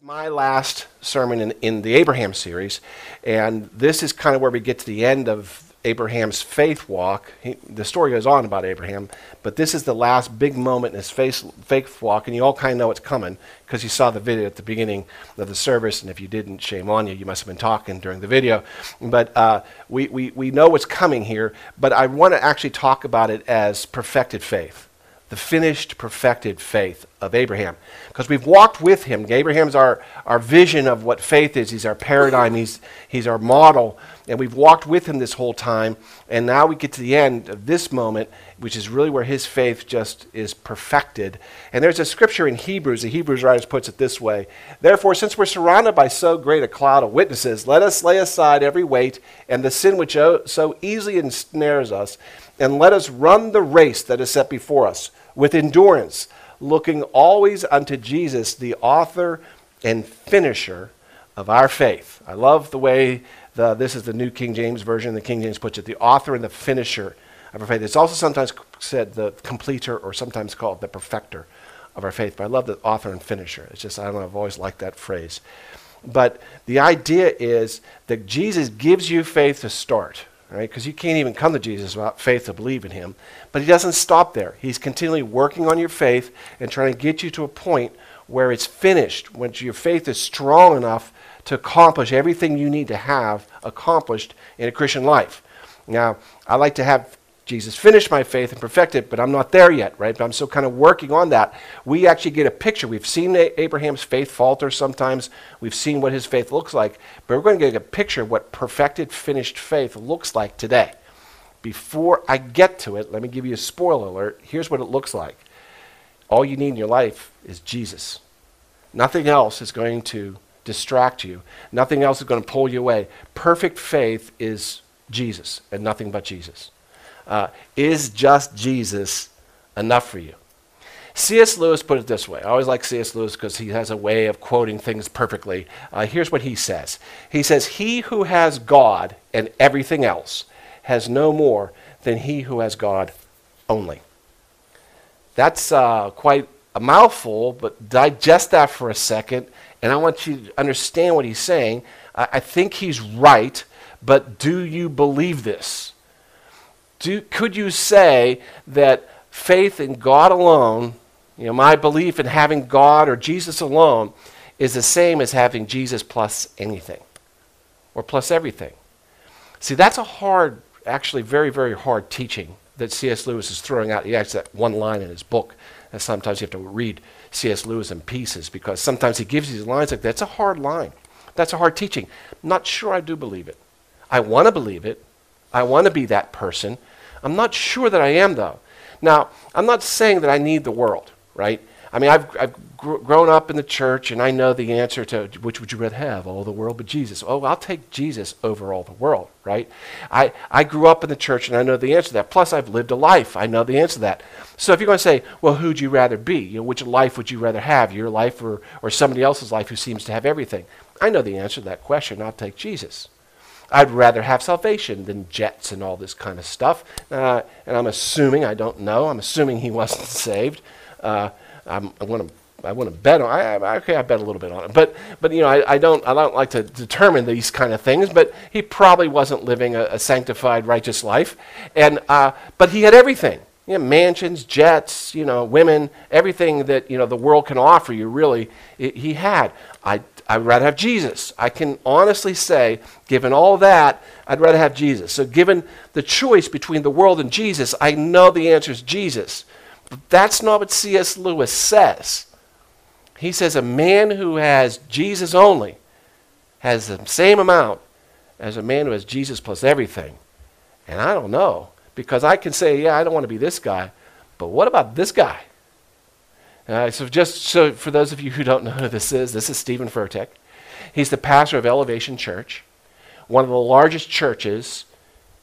my last sermon in, in the Abraham series, and this is kind of where we get to the end of Abraham's faith walk. He, the story goes on about Abraham, but this is the last big moment in his faith, faith walk, and you all kind of know it's coming because you saw the video at the beginning of the service, and if you didn't, shame on you. You must have been talking during the video. But uh, we, we, we know what's coming here, but I want to actually talk about it as perfected faith the finished, perfected faith of Abraham. Because we've walked with him. Abraham's our, our vision of what faith is. He's our paradigm. He's, he's our model. And we've walked with him this whole time. And now we get to the end of this moment, which is really where his faith just is perfected. And there's a scripture in Hebrews. The Hebrews writers puts it this way Therefore, since we're surrounded by so great a cloud of witnesses, let us lay aside every weight and the sin which so easily ensnares us and let us run the race that is set before us with endurance, looking always unto Jesus, the author and finisher of our faith. I love the way the, this is the New King James Version. The King James puts it the author and the finisher of our faith. It's also sometimes said the completer or sometimes called the perfecter of our faith. But I love the author and finisher. It's just, I don't know, I've always liked that phrase. But the idea is that Jesus gives you faith to start right? Because you can't even come to Jesus without faith to believe in him. But he doesn't stop there. He's continually working on your faith and trying to get you to a point where it's finished, when your faith is strong enough to accomplish everything you need to have accomplished in a Christian life. Now, I like to have Jesus finished my faith and perfected, it, but I'm not there yet, right? But I'm still kind of working on that. We actually get a picture. We've seen Abraham's faith falter sometimes. We've seen what his faith looks like, but we're going to get a picture of what perfected, finished faith looks like today. Before I get to it, let me give you a spoiler alert. Here's what it looks like. All you need in your life is Jesus. Nothing else is going to distract you. Nothing else is going to pull you away. Perfect faith is Jesus and nothing but Jesus. Uh, is just Jesus enough for you? C.S. Lewis put it this way. I always like C.S. Lewis because he has a way of quoting things perfectly. Uh, here's what he says He says, He who has God and everything else has no more than he who has God only. That's uh, quite a mouthful, but digest that for a second, and I want you to understand what he's saying. I, I think he's right, but do you believe this? Do, could you say that faith in God alone, you know, my belief in having God or Jesus alone, is the same as having Jesus plus anything or plus everything? See, that's a hard, actually, very, very hard teaching that C.S. Lewis is throwing out. He has that one line in his book, and sometimes you have to read C.S. Lewis in pieces because sometimes he gives these lines like that's a hard line. That's a hard teaching. I'm not sure I do believe it. I want to believe it. I want to be that person, I'm not sure that I am, though. Now, I'm not saying that I need the world, right? I mean, I've, I've gr- grown up in the church and I know the answer to which would you rather have, all the world but Jesus? Oh, I'll take Jesus over all the world, right? I, I grew up in the church and I know the answer to that. Plus, I've lived a life. I know the answer to that. So if you're going to say, well, who'd you rather be? You know, which life would you rather have, your life or, or somebody else's life who seems to have everything? I know the answer to that question. I'll take Jesus. I'd rather have salvation than jets and all this kind of stuff. Uh, and I'm assuming, I don't know, I'm assuming he wasn't saved. Uh, I'm, I want to. I want to bet on. I, I, okay, I bet a little bit on it, but but you know, I, I don't I don't like to determine these kind of things. But he probably wasn't living a, a sanctified, righteous life, and uh, but he had everything. You know, mansions, jets, you know, women, everything that you know the world can offer you. Really, it, he had. I I'd rather have Jesus. I can honestly say, given all that, I'd rather have Jesus. So, given the choice between the world and Jesus, I know the answer is Jesus. But that's not what C.S. Lewis says. He says a man who has Jesus only has the same amount as a man who has Jesus plus everything. And I don't know, because I can say, yeah, I don't want to be this guy, but what about this guy? Uh, so, just so for those of you who don't know who this is, this is Stephen Furtick. He's the pastor of Elevation Church, one of the largest churches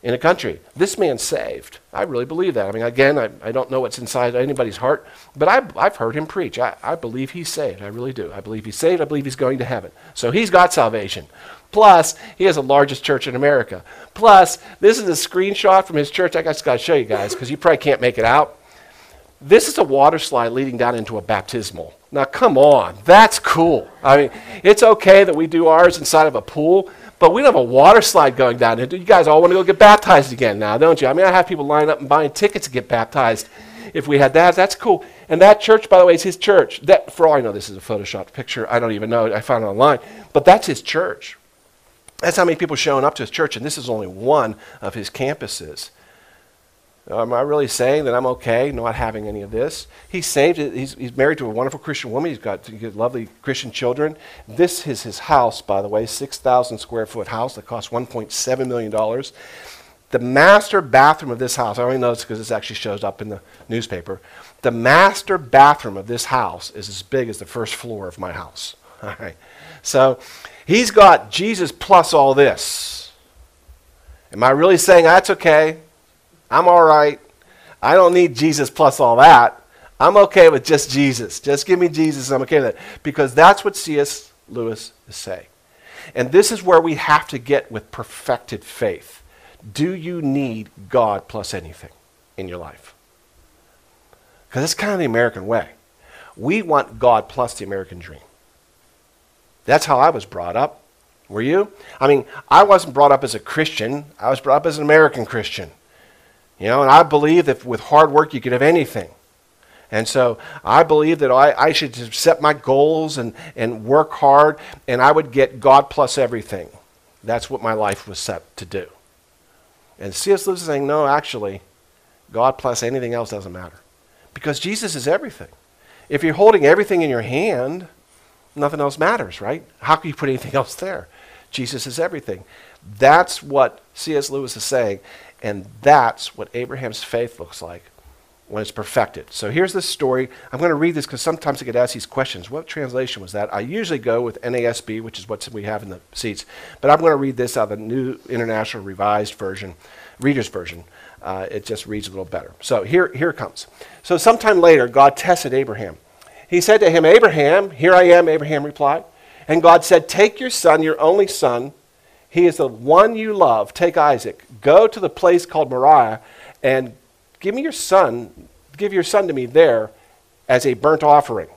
in the country. This man's saved. I really believe that. I mean, again, I, I don't know what's inside anybody's heart, but I, I've heard him preach. I, I believe he's saved. I really do. I believe he's saved. I believe he's going to heaven. So he's got salvation. Plus, he has the largest church in America. Plus, this is a screenshot from his church. I just got to show you guys because you probably can't make it out. This is a water slide leading down into a baptismal. Now, come on. That's cool. I mean, it's okay that we do ours inside of a pool, but we don't have a water slide going down. You guys all want to go get baptized again now, don't you? I mean, I have people lining up and buying tickets to get baptized. If we had that, that's cool. And that church, by the way, is his church. That, for all I know, this is a photoshopped picture. I don't even know. I found it online. But that's his church. That's how many people showing up to his church, and this is only one of his campuses. Am I really saying that I'm okay not having any of this? He's saved. He's, he's married to a wonderful Christian woman. He's got lovely Christian children. This is his house, by the way, 6,000 square foot house that cost $1.7 million. The master bathroom of this house, I only know this because this actually shows up in the newspaper. The master bathroom of this house is as big as the first floor of my house. All right. So he's got Jesus plus all this. Am I really saying that's okay? I'm all right. I don't need Jesus plus all that. I'm okay with just Jesus. Just give me Jesus. I'm okay with that. Because that's what C.S. Lewis is saying. And this is where we have to get with perfected faith. Do you need God plus anything in your life? Because it's kind of the American way. We want God plus the American dream. That's how I was brought up. Were you? I mean, I wasn't brought up as a Christian, I was brought up as an American Christian. You know, and I believe that with hard work you can have anything. And so I believe that I, I should set my goals and, and work hard, and I would get God plus everything. That's what my life was set to do. And C.S. Lewis is saying, no, actually, God plus anything else doesn't matter. Because Jesus is everything. If you're holding everything in your hand, nothing else matters, right? How can you put anything else there? Jesus is everything. That's what C.S. Lewis is saying. And that's what Abraham's faith looks like when it's perfected. So here's the story. I'm going to read this because sometimes I get asked these questions. What translation was that? I usually go with NASB, which is what we have in the seats. But I'm going to read this out of the New International Revised Version, Reader's Version. Uh, it just reads a little better. So here, here it comes. So sometime later, God tested Abraham. He said to him, Abraham, here I am, Abraham replied. And God said, Take your son, your only son, he is the one you love. Take Isaac. Go to the place called Moriah and give me your son, give your son to me there as a burnt offering.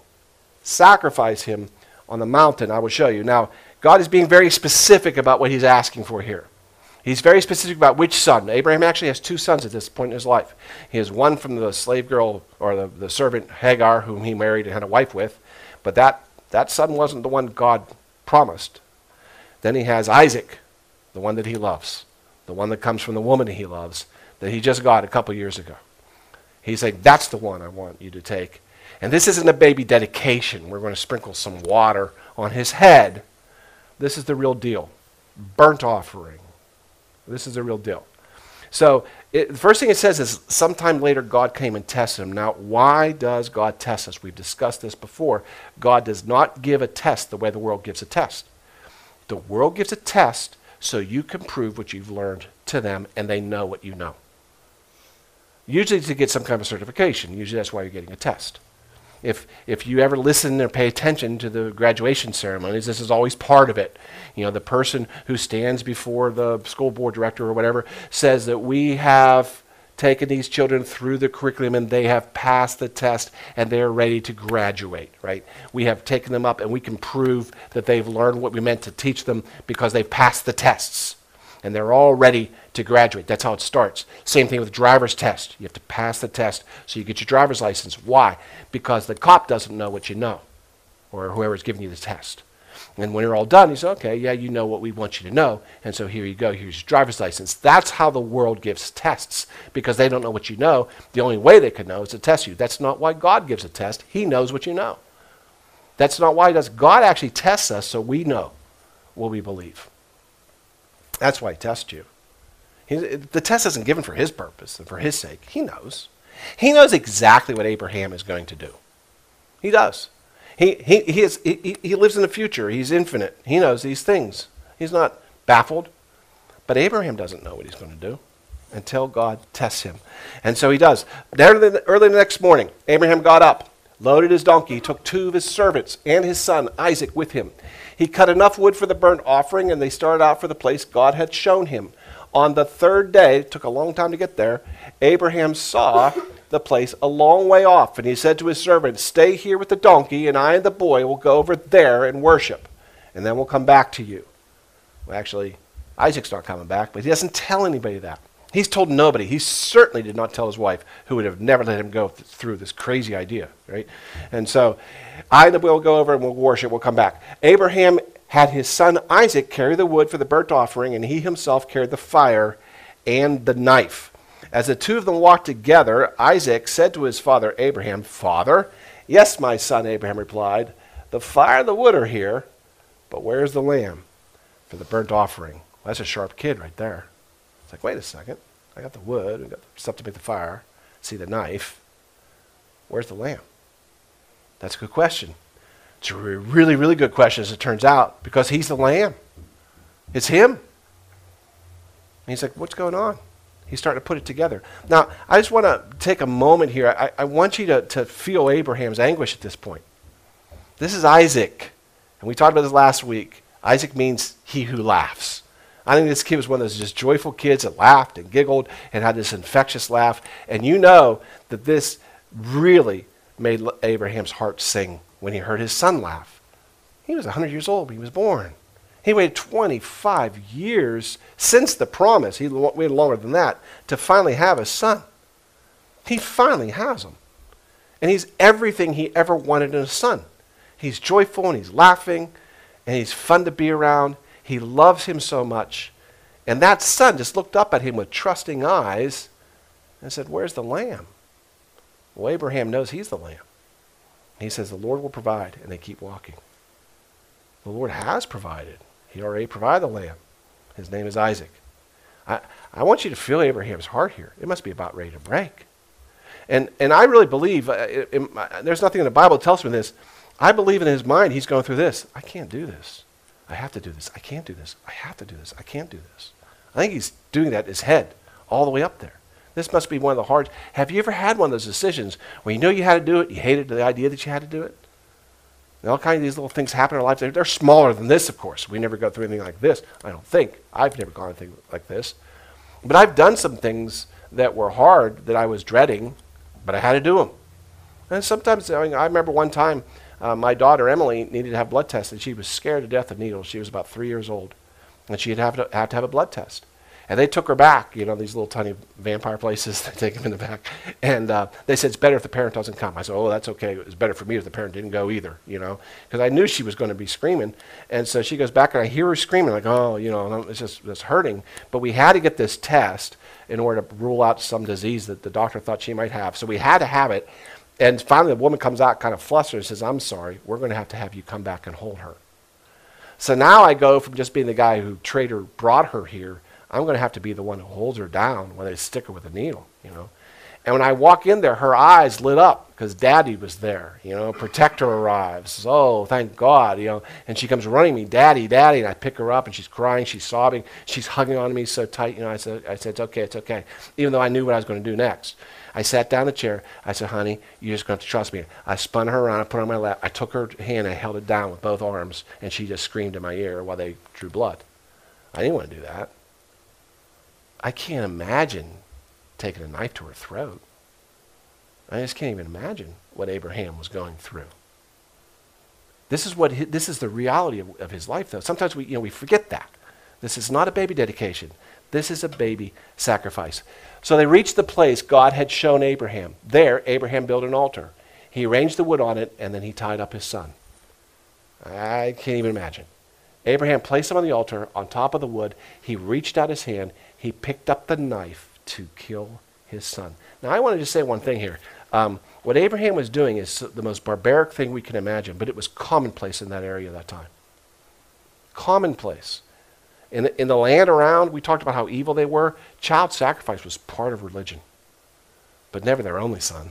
Sacrifice him on the mountain, I will show you. Now, God is being very specific about what he's asking for here. He's very specific about which son. Abraham actually has two sons at this point in his life. He has one from the slave girl or the, the servant Hagar, whom he married and had a wife with, but that, that son wasn't the one God promised. Then he has Isaac, the one that he loves, the one that comes from the woman he loves, that he just got a couple years ago. He's saying, That's the one I want you to take. And this isn't a baby dedication. We're going to sprinkle some water on his head. This is the real deal. Burnt offering. This is the real deal. So it, the first thing it says is sometime later God came and tested him. Now, why does God test us? We've discussed this before. God does not give a test the way the world gives a test. The world gives a test so you can prove what you've learned to them and they know what you know. Usually to get some kind of certification. Usually that's why you're getting a test. If, if you ever listen or pay attention to the graduation ceremonies, this is always part of it. You know, the person who stands before the school board director or whatever says that we have taken these children through the curriculum and they have passed the test and they're ready to graduate, right? We have taken them up and we can prove that they've learned what we meant to teach them because they've passed the tests and they're all ready to graduate. That's how it starts. Same thing with driver's test. You have to pass the test so you get your driver's license. Why? Because the cop doesn't know what you know or whoever's giving you the test. And when you're all done, he says, okay, yeah, you know what we want you to know. And so here you go. Here's your driver's license. That's how the world gives tests because they don't know what you know. The only way they can know is to test you. That's not why God gives a test. He knows what you know. That's not why he does. God actually tests us so we know what we believe. That's why he tests you. He, the test isn't given for his purpose and for his sake. He knows. He knows exactly what Abraham is going to do. He does. He, he, he, is, he, he lives in the future. He's infinite. He knows these things. He's not baffled. But Abraham doesn't know what he's going to do until God tests him. And so he does. Early, early the next morning, Abraham got up, loaded his donkey, took two of his servants and his son Isaac with him. He cut enough wood for the burnt offering, and they started out for the place God had shown him. On the third day, it took a long time to get there, Abraham saw the place a long way off. And he said to his servant, Stay here with the donkey, and I and the boy will go over there and worship, and then we'll come back to you. Well, actually, Isaac's not coming back, but he doesn't tell anybody that. He's told nobody. He certainly did not tell his wife, who would have never let him go th- through this crazy idea, right? And so, I and the boy will go over and we'll worship, we'll come back. Abraham had his son Isaac carry the wood for the burnt offering, and he himself carried the fire and the knife. As the two of them walked together, Isaac said to his father Abraham, Father, yes, my son, Abraham replied, the fire and the wood are here, but where's the lamb for the burnt offering? Well, that's a sharp kid right there. It's like, wait a second. I got the wood, I got stuff to make the fire, see the knife. Where's the lamb? That's a good question. It's a really, really good question, as it turns out, because he's the lamb. It's him. And he's like, what's going on? He's starting to put it together. Now, I just want to take a moment here. I, I want you to, to feel Abraham's anguish at this point. This is Isaac. And we talked about this last week. Isaac means he who laughs. I think this kid was one of those just joyful kids that laughed and giggled and had this infectious laugh. And you know that this really made Abraham's heart sing when he heard his son laugh. He was 100 years old when he was born. He waited 25 years since the promise. He waited longer than that to finally have a son. He finally has him. And he's everything he ever wanted in a son. He's joyful and he's laughing and he's fun to be around. He loves him so much. And that son just looked up at him with trusting eyes and said, Where's the lamb? Well, Abraham knows he's the lamb. He says, The Lord will provide. And they keep walking. The Lord has provided. He already provided the lamb. His name is Isaac. I, I want you to feel Abraham's heart here. It must be about ready to break. And, and I really believe, uh, uh, there's nothing in the Bible that tells me this. I believe in his mind, he's going through this. I can't do this. I have to do this. I can't do this. I have to do this. I can't do this. I think he's doing that in his head all the way up there. This must be one of the hard. Have you ever had one of those decisions where you know you had to do it, you hated the idea that you had to do it? And all kinds of these little things happen in our lives. They're, they're smaller than this, of course. We never go through anything like this. I don't think. I've never gone through anything like this. But I've done some things that were hard that I was dreading, but I had to do them. And sometimes, I, mean, I remember one time uh, my daughter Emily needed to have blood tests, and she was scared to death of needles. She was about three years old, and she'd have to, have to have a blood test. And they took her back, you know, these little tiny vampire places, they take them in the back. And uh, they said, it's better if the parent doesn't come. I said, oh, that's okay. It was better for me if the parent didn't go either, you know, because I knew she was going to be screaming. And so she goes back, and I hear her screaming, like, oh, you know, it's just it's hurting. But we had to get this test in order to rule out some disease that the doctor thought she might have. So we had to have it. And finally, the woman comes out kind of flustered and says, I'm sorry, we're going to have to have you come back and hold her. So now I go from just being the guy who Trader brought her here, I'm going to have to be the one who holds her down when they stick her with a needle, you know. And when I walk in there, her eyes lit up because Daddy was there, you know. Protector arrives. Oh, thank God, you know. And she comes running me, Daddy, Daddy, and I pick her up and she's crying, she's sobbing, she's hugging on me so tight, you know. I said, I said, it's okay, it's okay, even though I knew what I was going to do next. I sat down in the chair. I said, honey, you're just going to have to trust me. I spun her around. I put her on my lap. I took her hand. I held it down with both arms, and she just screamed in my ear while they drew blood. I didn't want to do that. I can't imagine taking a knife to her throat. I just can't even imagine what Abraham was going through. This is what his, this is the reality of, of his life, though. Sometimes we you know we forget that. This is not a baby dedication. This is a baby sacrifice. So they reached the place God had shown Abraham. There, Abraham built an altar. He arranged the wood on it, and then he tied up his son. I can't even imagine. Abraham placed him on the altar on top of the wood. He reached out his hand. He picked up the knife to kill his son. Now, I want to just say one thing here. Um, what Abraham was doing is the most barbaric thing we can imagine, but it was commonplace in that area at that time. Commonplace. In the, in the land around, we talked about how evil they were. Child sacrifice was part of religion, but never their only son.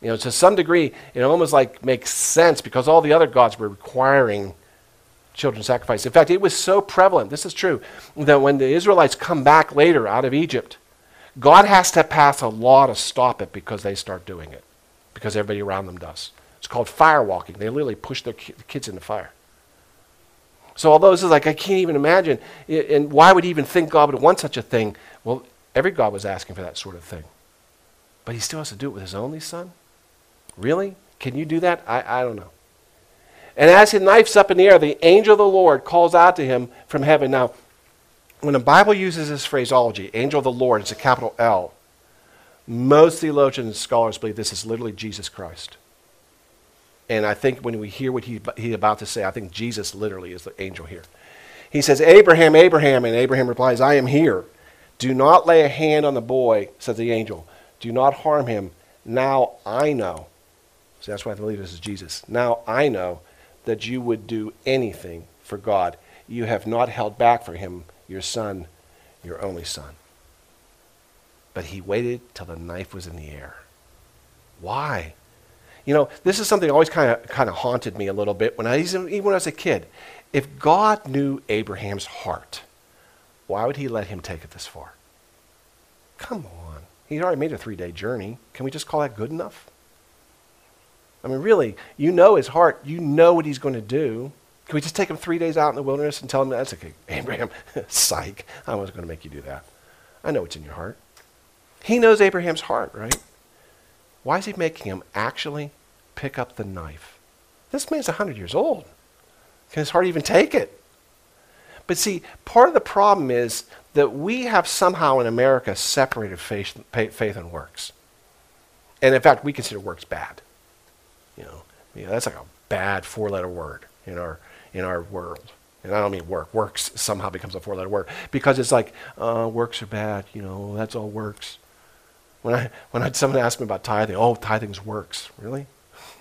You know, to some degree, it almost like makes sense because all the other gods were requiring children sacrifice. In fact, it was so prevalent, this is true, that when the Israelites come back later out of Egypt, God has to pass a law to stop it because they start doing it, because everybody around them does. It's called fire walking. They literally push their kids in the fire. So although this is like, I can't even imagine, and why would he even think God would want such a thing? Well, every God was asking for that sort of thing. But he still has to do it with his only son? Really? Can you do that? I, I don't know. And as his knife's up in the air, the angel of the Lord calls out to him from heaven. Now, when the Bible uses this phraseology, angel of the Lord, it's a capital L. Most theologians and scholars believe this is literally Jesus Christ. And I think when we hear what he, he's about to say, I think Jesus literally is the angel here. He says, Abraham, Abraham. And Abraham replies, I am here. Do not lay a hand on the boy, says the angel. Do not harm him. Now I know. So that's why I believe this is Jesus. Now I know that you would do anything for God. You have not held back for him, your son, your only son. But he waited till the knife was in the air. Why? You know, this is something always kind of kind of haunted me a little bit when I even when I was a kid. If God knew Abraham's heart, why would he let him take it this far? Come on. He's already made a three day journey. Can we just call that good enough? I mean, really, you know his heart. You know what he's going to do. Can we just take him three days out in the wilderness and tell him that's okay? Abraham, psych. I wasn't going to make you do that. I know what's in your heart. He knows Abraham's heart, right? Why is he making him actually pick up the knife? This man's 100 years old. Can his heart even take it? But see, part of the problem is that we have somehow in America separated faith, faith and works. And in fact, we consider works bad. You know, you know that's like a bad four-letter word in our in our world. And I don't mean work. Works somehow becomes a four-letter word because it's like uh, works are bad. You know, that's all works. When I when I, someone asked me about tithing, oh, tithing's works. Really?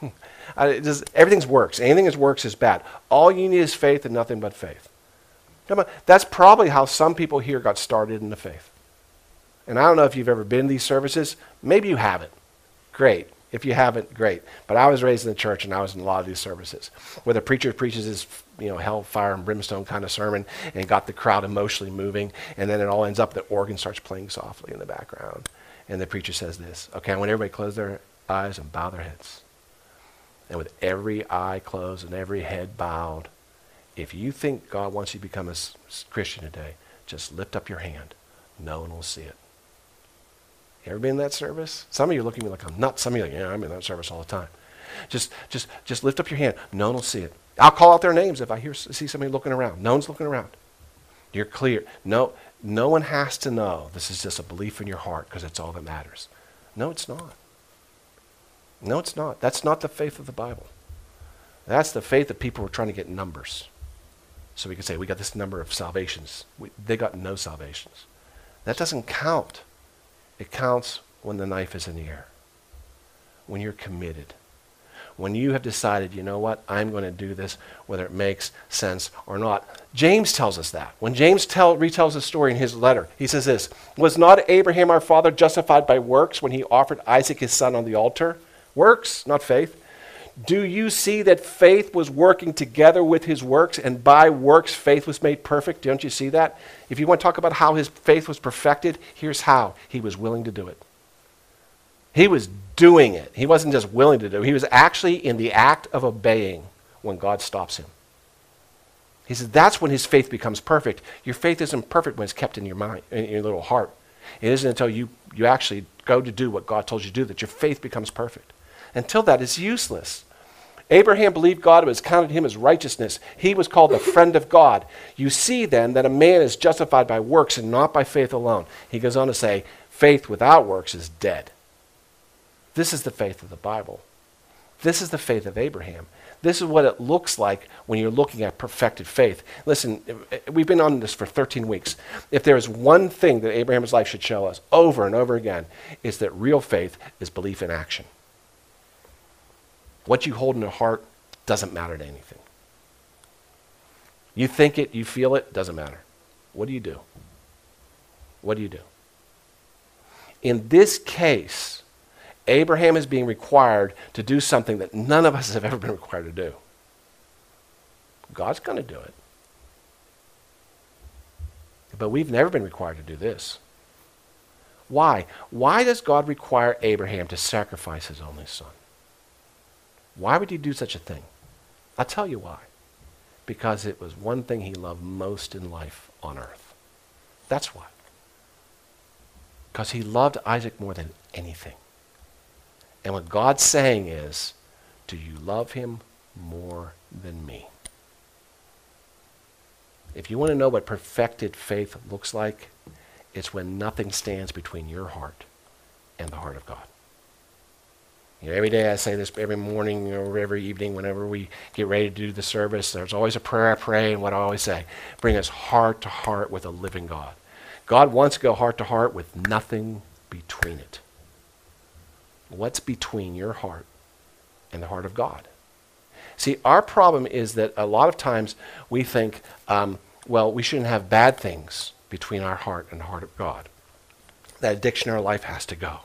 I, just, everything's works. Anything that works is bad. All you need is faith and nothing but faith. That's probably how some people here got started in the faith. And I don't know if you've ever been to these services. Maybe you haven't. Great. If you haven't, great. But I was raised in the church and I was in a lot of these services where the preacher preaches his, you know, hellfire and brimstone kind of sermon and got the crowd emotionally moving. And then it all ends up the organ starts playing softly in the background. And the preacher says this Okay, I want everybody to close their eyes and bow their heads. And with every eye closed and every head bowed, if you think God wants you to become a Christian today, just lift up your hand. No one will see it. Ever been in that service? Some of you look at me like I'm nuts. Some of you like, yeah, I'm in that service all the time. Just, just, just lift up your hand. No one will see it. I'll call out their names if I hear, see somebody looking around. No one's looking around. You're clear. No, no one has to know this is just a belief in your heart because it's all that matters. No, it's not. No, it's not. That's not the faith of the Bible. That's the faith that people were trying to get numbers. So we could say, we got this number of salvations. We, they got no salvations. That doesn't count. It counts when the knife is in the air, when you're committed, when you have decided, you know what, I'm going to do this, whether it makes sense or not. James tells us that. When James tell, retells the story in his letter, he says this Was not Abraham our father justified by works when he offered Isaac his son on the altar? Works, not faith. Do you see that faith was working together with his works, and by works faith was made perfect? Don't you see that? If you want to talk about how his faith was perfected, here's how he was willing to do it. He was doing it. He wasn't just willing to do it, he was actually in the act of obeying when God stops him. He says that's when his faith becomes perfect. Your faith isn't perfect when it's kept in your mind, in your little heart. It isn't until you, you actually go to do what God told you to do that your faith becomes perfect. Until that, it's useless. Abraham believed God it was counted him as righteousness. He was called the friend of God. You see then that a man is justified by works and not by faith alone. He goes on to say, faith without works is dead. This is the faith of the Bible. This is the faith of Abraham. This is what it looks like when you're looking at perfected faith. Listen, we've been on this for 13 weeks. If there is one thing that Abraham's life should show us over and over again, it's that real faith is belief in action. What you hold in your heart doesn't matter to anything. You think it, you feel it, doesn't matter. What do you do? What do you do? In this case, Abraham is being required to do something that none of us have ever been required to do. God's going to do it. But we've never been required to do this. Why? Why does God require Abraham to sacrifice his only son? Why would he do such a thing? I'll tell you why. Because it was one thing he loved most in life on earth. That's why. Because he loved Isaac more than anything. And what God's saying is, do you love him more than me? If you want to know what perfected faith looks like, it's when nothing stands between your heart and the heart of God. You know, every day I say this, every morning or every evening, whenever we get ready to do the service, there's always a prayer I pray, and what I always say bring us heart to heart with a living God. God wants to go heart to heart with nothing between it. What's between your heart and the heart of God? See, our problem is that a lot of times we think, um, well, we shouldn't have bad things between our heart and the heart of God. That addiction in our life has to go.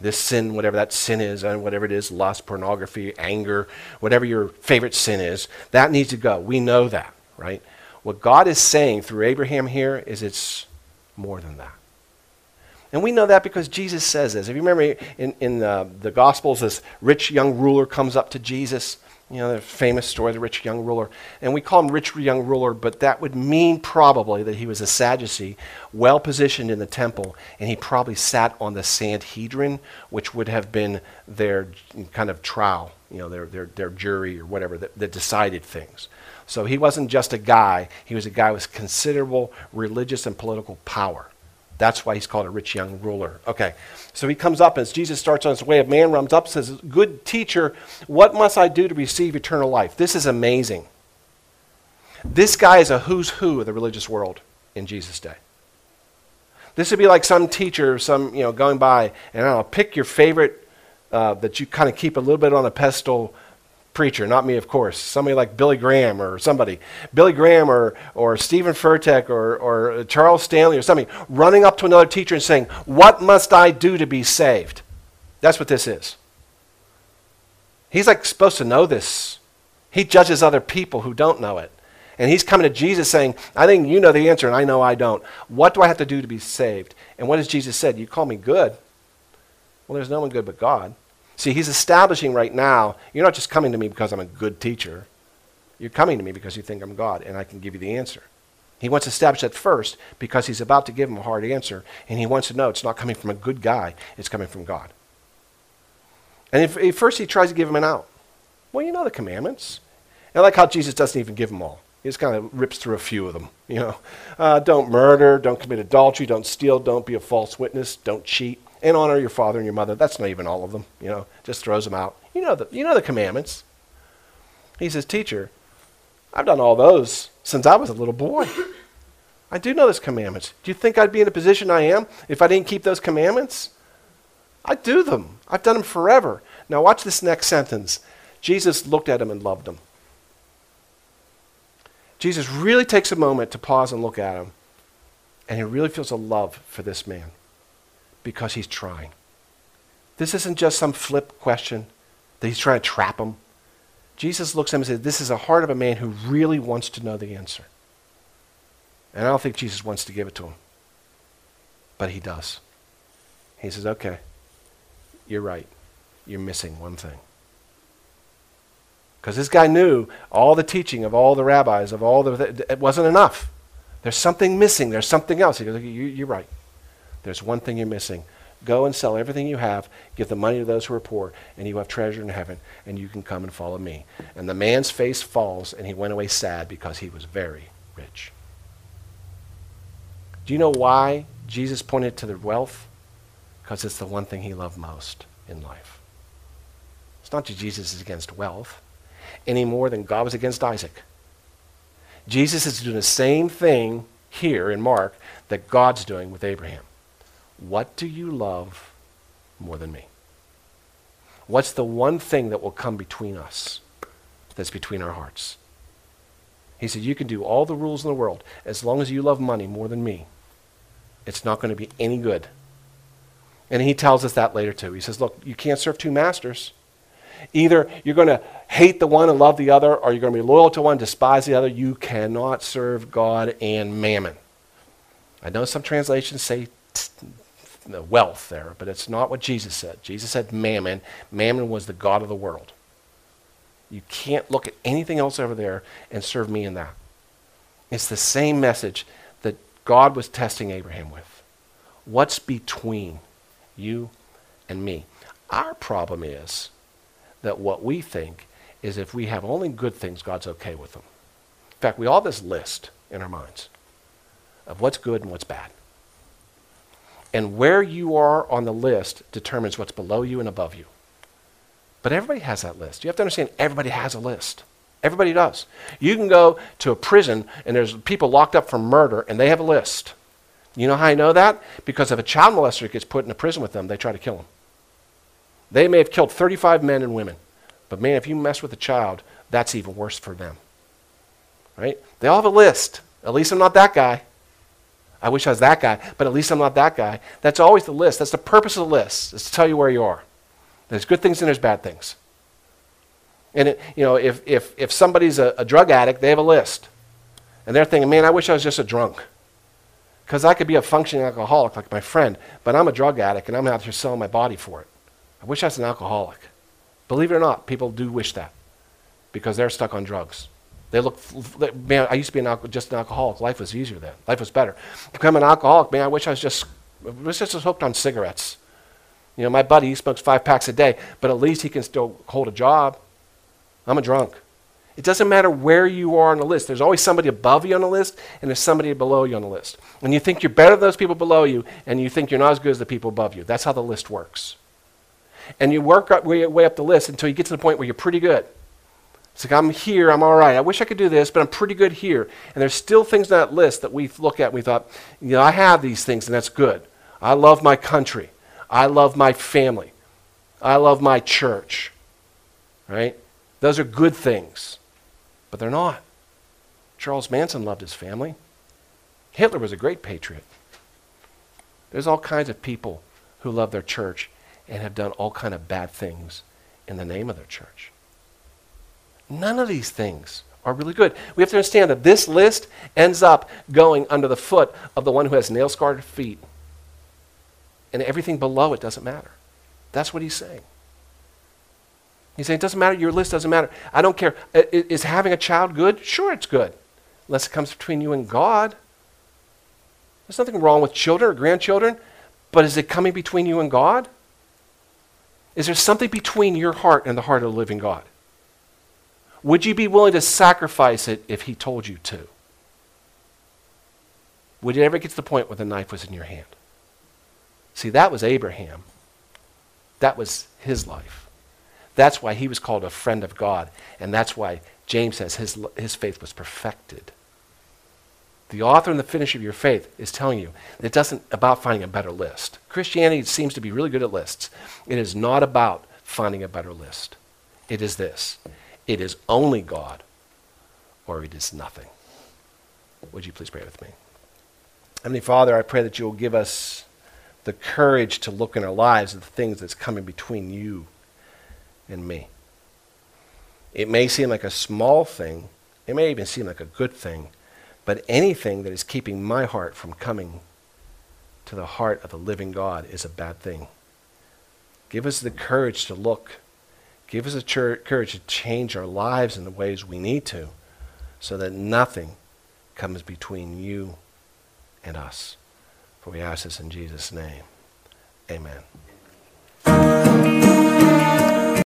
This sin, whatever that sin is, and whatever it is, lust, pornography, anger, whatever your favorite sin is, that needs to go. We know that, right? What God is saying through Abraham here is it's more than that. And we know that because Jesus says this. If you remember in, in uh, the Gospels, this rich young ruler comes up to Jesus you know, the famous story of the rich young ruler. And we call him rich young ruler, but that would mean probably that he was a Sadducee, well positioned in the temple, and he probably sat on the Sanhedrin, which would have been their kind of trial, you know, their, their, their jury or whatever that, that decided things. So he wasn't just a guy, he was a guy with considerable religious and political power. That's why he's called a rich young ruler. Okay, so he comes up as Jesus starts on his way. A man runs up says, Good teacher, what must I do to receive eternal life? This is amazing. This guy is a who's who of the religious world in Jesus' day. This would be like some teacher, some, you know, going by, and I don't know, pick your favorite uh, that you kind of keep a little bit on a pedestal preacher, not me, of course, somebody like Billy Graham or somebody, Billy Graham or, or Stephen Furtick or, or Charles Stanley or somebody, running up to another teacher and saying, What must I do to be saved? That's what this is. He's like supposed to know this. He judges other people who don't know it. And he's coming to Jesus saying, I think you know the answer and I know I don't. What do I have to do to be saved? And what has Jesus said? You call me good. Well, there's no one good but God. See, he's establishing right now, you're not just coming to me because I'm a good teacher. You're coming to me because you think I'm God and I can give you the answer. He wants to establish that first because he's about to give him a hard answer, and he wants to know it's not coming from a good guy, it's coming from God. And if, if first he tries to give him an out. Well, you know the commandments. And I like how Jesus doesn't even give them all. He just kind of rips through a few of them. You know, uh, don't murder, don't commit adultery, don't steal, don't be a false witness, don't cheat, and honor your father and your mother. That's not even all of them, you know, just throws them out. You know the, you know the commandments. He says, Teacher, I've done all those since I was a little boy. I do know those commandments. Do you think I'd be in the position I am if I didn't keep those commandments? I do them. I've done them forever. Now, watch this next sentence. Jesus looked at him and loved him. Jesus really takes a moment to pause and look at him, and he really feels a love for this man because he's trying. This isn't just some flip question that he's trying to trap him. Jesus looks at him and says, This is the heart of a man who really wants to know the answer. And I don't think Jesus wants to give it to him. But he does. He says, Okay, you're right. You're missing one thing. Because this guy knew all the teaching of all the rabbis, of all the, it wasn't enough. There's something missing. There's something else. He goes, You're right. There's one thing you're missing. Go and sell everything you have, give the money to those who are poor, and you have treasure in heaven, and you can come and follow me. And the man's face falls, and he went away sad because he was very rich. Do you know why Jesus pointed to the wealth? Because it's the one thing he loved most in life. It's not that Jesus is against wealth any more than God was against Isaac. Jesus is doing the same thing here in Mark that God's doing with Abraham. What do you love more than me? What's the one thing that will come between us that's between our hearts? He said, You can do all the rules in the world. As long as you love money more than me, it's not going to be any good. And he tells us that later too. He says, Look, you can't serve two masters. Either you're going to hate the one and love the other, or you're going to be loyal to one, despise the other. You cannot serve God and mammon. I know some translations say the wealth there, but it's not what Jesus said. Jesus said mammon. Mammon was the God of the world. You can't look at anything else over there and serve me in that. It's the same message that God was testing Abraham with. What's between you and me? Our problem is that what we think is if we have only good things, God's okay with them. In fact, we all have this list in our minds of what's good and what's bad. And where you are on the list determines what's below you and above you. But everybody has that list. You have to understand everybody has a list. Everybody does. You can go to a prison and there's people locked up for murder and they have a list. You know how I know that? Because if a child molester gets put in a prison with them, they try to kill him. They may have killed 35 men and women. But man, if you mess with a child, that's even worse for them. Right? They all have a list. At least I'm not that guy. I wish I was that guy, but at least I'm not that guy. That's always the list. That's the purpose of the list, is to tell you where you are. There's good things and there's bad things. And it, you know, if, if, if somebody's a, a drug addict, they have a list. And they're thinking, man, I wish I was just a drunk. Because I could be a functioning alcoholic like my friend, but I'm a drug addict and I'm out here selling my body for it. I wish I was an alcoholic. Believe it or not, people do wish that because they're stuck on drugs. They look, man, I used to be an just an alcoholic. Life was easier then. Life was better. Become an alcoholic, man, I wish I was just, I was just hooked on cigarettes. You know, my buddy, he smokes five packs a day, but at least he can still hold a job. I'm a drunk. It doesn't matter where you are on the list. There's always somebody above you on the list, and there's somebody below you on the list. And you think you're better than those people below you, and you think you're not as good as the people above you. That's how the list works. And you work way, way up the list until you get to the point where you're pretty good. It's like, I'm here, I'm all right. I wish I could do this, but I'm pretty good here. And there's still things on that list that we look at and we thought, you know, I have these things, and that's good. I love my country. I love my family. I love my church. Right? Those are good things, but they're not. Charles Manson loved his family. Hitler was a great patriot. There's all kinds of people who love their church and have done all kind of bad things in the name of their church. None of these things are really good. We have to understand that this list ends up going under the foot of the one who has nail scarred feet. And everything below it doesn't matter. That's what he's saying. He's saying it doesn't matter, your list doesn't matter. I don't care. Is having a child good? Sure, it's good. Unless it comes between you and God. There's nothing wrong with children or grandchildren, but is it coming between you and God? Is there something between your heart and the heart of the living God? Would you be willing to sacrifice it if he told you to? Would you ever get to the point where the knife was in your hand? See, that was Abraham. That was his life. That's why he was called a friend of God. And that's why James says his, his faith was perfected. The author and the finisher of your faith is telling you it doesn't about finding a better list. Christianity seems to be really good at lists. It is not about finding a better list. It is this. It is only God or it is nothing. Would you please pray with me? Heavenly Father, I pray that you will give us the courage to look in our lives at the things that's coming between you and me. It may seem like a small thing, it may even seem like a good thing, but anything that is keeping my heart from coming to the heart of the living God is a bad thing. Give us the courage to look. Give us the courage to change our lives in the ways we need to so that nothing comes between you and us. For we ask this in Jesus' name. Amen.